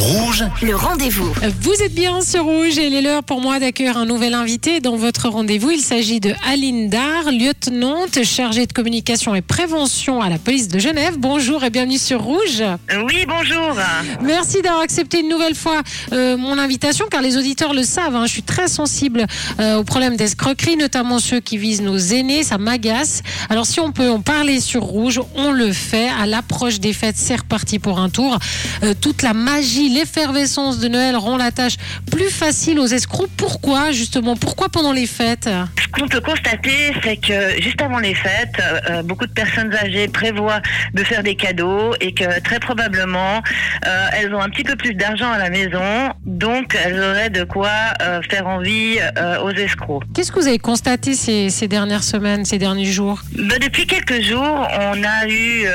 Roux. Rouge, Le rendez-vous. Vous êtes bien sur Rouge et il est l'heure pour moi d'accueillir un nouvel invité dans votre rendez-vous. Il s'agit de Aline Dar, lieutenante chargée de communication et prévention à la police de Genève. Bonjour et bienvenue sur Rouge. Oui, bonjour. Merci d'avoir accepté une nouvelle fois euh, mon invitation car les auditeurs le savent. hein, je suis très sensible euh, aux problèmes d'escroquerie, notamment ceux qui visent nos aînés. Ça m'agace. Alors si on peut en parler sur Rouge, on le fait. À l'approche des fêtes, c'est reparti pour un tour. Euh, toute la magie, l'effervescence de Noël rend la tâche plus facile aux escrocs. Pourquoi justement? Pourquoi pendant les fêtes? Ce qu'on peut constater, c'est que juste avant les fêtes, euh, beaucoup de personnes âgées prévoient de faire des cadeaux et que très probablement, euh, elles ont un petit peu plus d'argent à la maison, donc elles auraient de quoi euh, faire envie euh, aux escrocs. Qu'est-ce que vous avez constaté ces, ces dernières semaines, ces derniers jours? Ben, depuis quelques jours, on a eu euh,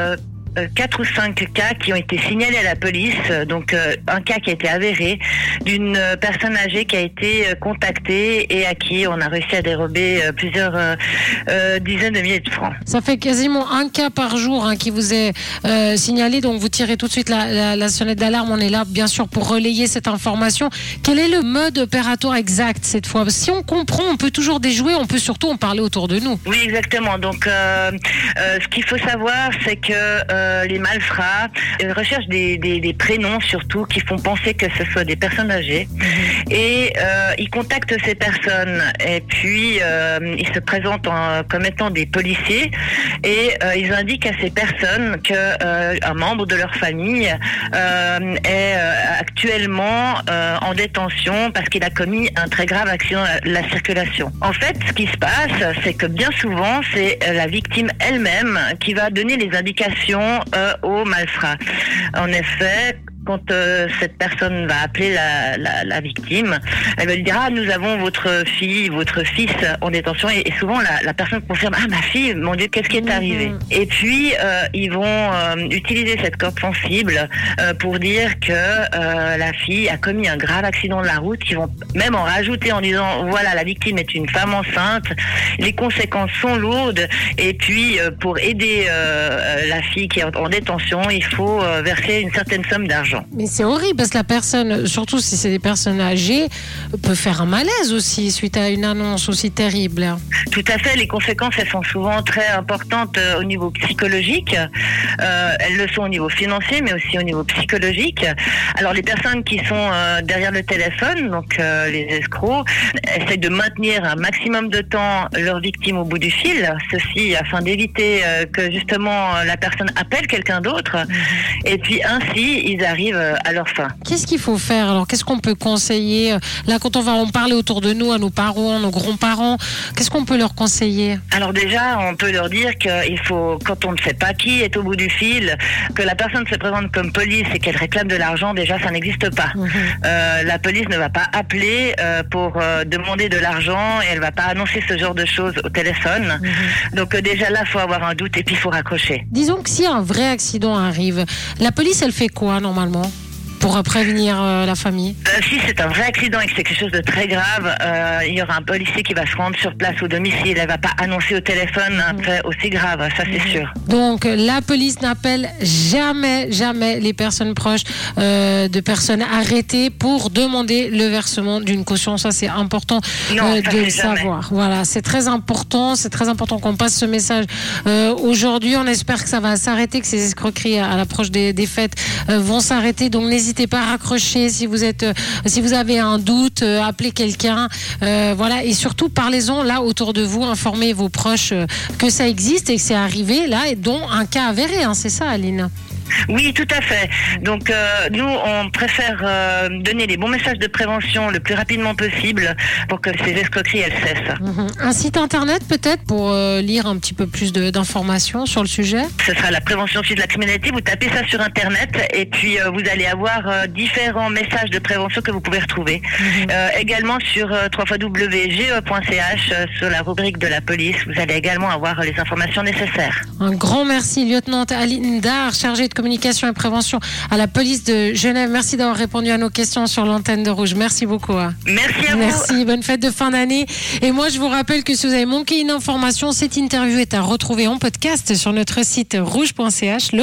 euh, quatre ou cinq cas qui ont été signalés à la police. Euh, Donc euh, un cas qui a été avéré d'une euh, personne âgée qui a été euh, contactée et à qui on a réussi à dérober euh, plusieurs euh, euh, dizaines de milliers de francs. Ça fait quasiment un cas par jour hein, qui vous est euh, signalé, donc vous tirez tout de suite la, la- la sonnette d'alarme. On est là, bien sûr, pour relayer cette information. Quel est le mode opératoire exact cette fois? Si on comprend, on peut toujours déjouer, on peut surtout en parler autour de nous. Oui, exactement. Donc, euh, euh, ce qu'il faut savoir, c'est que euh, les malfrats euh, recherchent des, prénoms surtout qui font penser que ce soit des personnes âgées. Et euh, ils contactent ces personnes et puis euh, ils se présentent en- comme étant des policiers et euh, ils indiquent à ces personnes que euh, un membre de leur famille euh, est euh, actuellement en détention parce qu'il a commis un très grave accident de la circulation. En fait, ce qui se passe, c'est que bien souvent, c'est la victime elle-même qui va donner les indications aux malfrats. En effet, quand euh, cette personne va appeler la, la, la victime, elle va lui dire ah nous avons votre fille, votre fils en détention et, et souvent la, la personne confirme ah ma fille, mon Dieu qu'est-ce qui est Mhm. arrivé Et puis euh, ils vont euh, utiliser cette corde sensible pour dire que la fille a commis un grave accident de la route. Ils vont même en rajouter en disant voilà la victime est une femme enceinte, les conséquences sont lourdes et puis pour aider la fille qui est en, en détention, il faut verser une certaine somme d'argent. Mais c'est horrible parce que la personne, surtout si c'est des personnes âgées, peut faire un malaise aussi suite à une annonce aussi terrible. Tout à fait, les conséquences elles sont souvent très importantes euh, au niveau psychologique. Euh, elles le sont au niveau financier, mais aussi au niveau psychologique. Alors les personnes qui sont euh, derrière le téléphone, donc euh, les escrocs, essayent de maintenir un maximum de temps leur victime au bout du fil. Ceci afin d'éviter euh, que justement la personne appelle quelqu'un d'autre. Et puis ainsi, ils arrivent euh, à leur fin. Qu'est-ce qu'il faut faire alors? Qu'est-ce qu'on peut conseiller? Là, quand on va en parler autour de nous, à nos parents, nos grands-parents, qu'est-ce qu'on peut leur conseiller? Alors déjà, on peut leur dire qu'il faut, quand on ne sait pas qui est au bout du fil, que la personne se présente comme police et qu'elle réclame de l'argent, déjà ça n'existe pas. Mhm. Euh, la police ne va pas appeler euh, pour euh, demander de l'argent et elle va pas annoncer ce genre de choses au téléphone. Donc euh, déjà là, faut avoir un doute et puis il faut raccrocher. Disons que si un vrai accident arrive, la police, elle fait quoi normalement? normalement pour prévenir euh, la famille? Euh, si c'est un vrai accident et que c'est quelque chose de très grave, euh, il y aura un policier qui va se rendre sur place au domicile. Elle va pas annoncer au téléphone un fait aussi grave, ça c'est sûr. Donc, la police n'appelle jamais, jamais les personnes proches de personnes arrêtées pour demander le versement d'une caution. Ça, c'est important Non, ça, de le savoir. Voilà, c'est très important. C'est très important qu'on passe ce message aujourd'hui. On espère que ça va s'arrêter, que ces escroqueries à, à l'approche des, des fêtes vont s'arrêter. Donc, n'hésitez pas à raccrocher si vous êtes, euh, si vous avez un doute, euh, appelez quelqu'un. Euh, et surtout parlez-en là autour de vous, informez vos proches que ça existe et que c'est arrivé là, et dont un cas avéré. hein, c'est ça, Aline. Oui, tout à fait. Donc euh, nous, on préfère euh, donner les bons messages de prévention le plus rapidement possible pour que ces escroqueries elles cessent. Mhm. Un site internet peut-être pour euh, lire un petit peu plus d'informations sur le sujet? Ce sera la prévention suite de la criminalité. Vous tapez ça sur internet et puis vous allez avoir différents messages de prévention que vous pouvez retrouver. Euh, également sur www.ge.ch sur la rubrique de la police, vous allez également avoir les informations nécessaires. Un grand merci, lieutenant Aline Dar, chargée de communication et prévention à la police de Genève. Merci d'avoir répondu à nos questions sur l'antenne de Rouge. Merci beaucoup. hein. Merci à vous. Merci, bonne fête de fin d'année. Et moi, je vous rappelle que si vous avez manqué une information, cette interview est à retrouver en podcast sur notre site rouge.ch. Le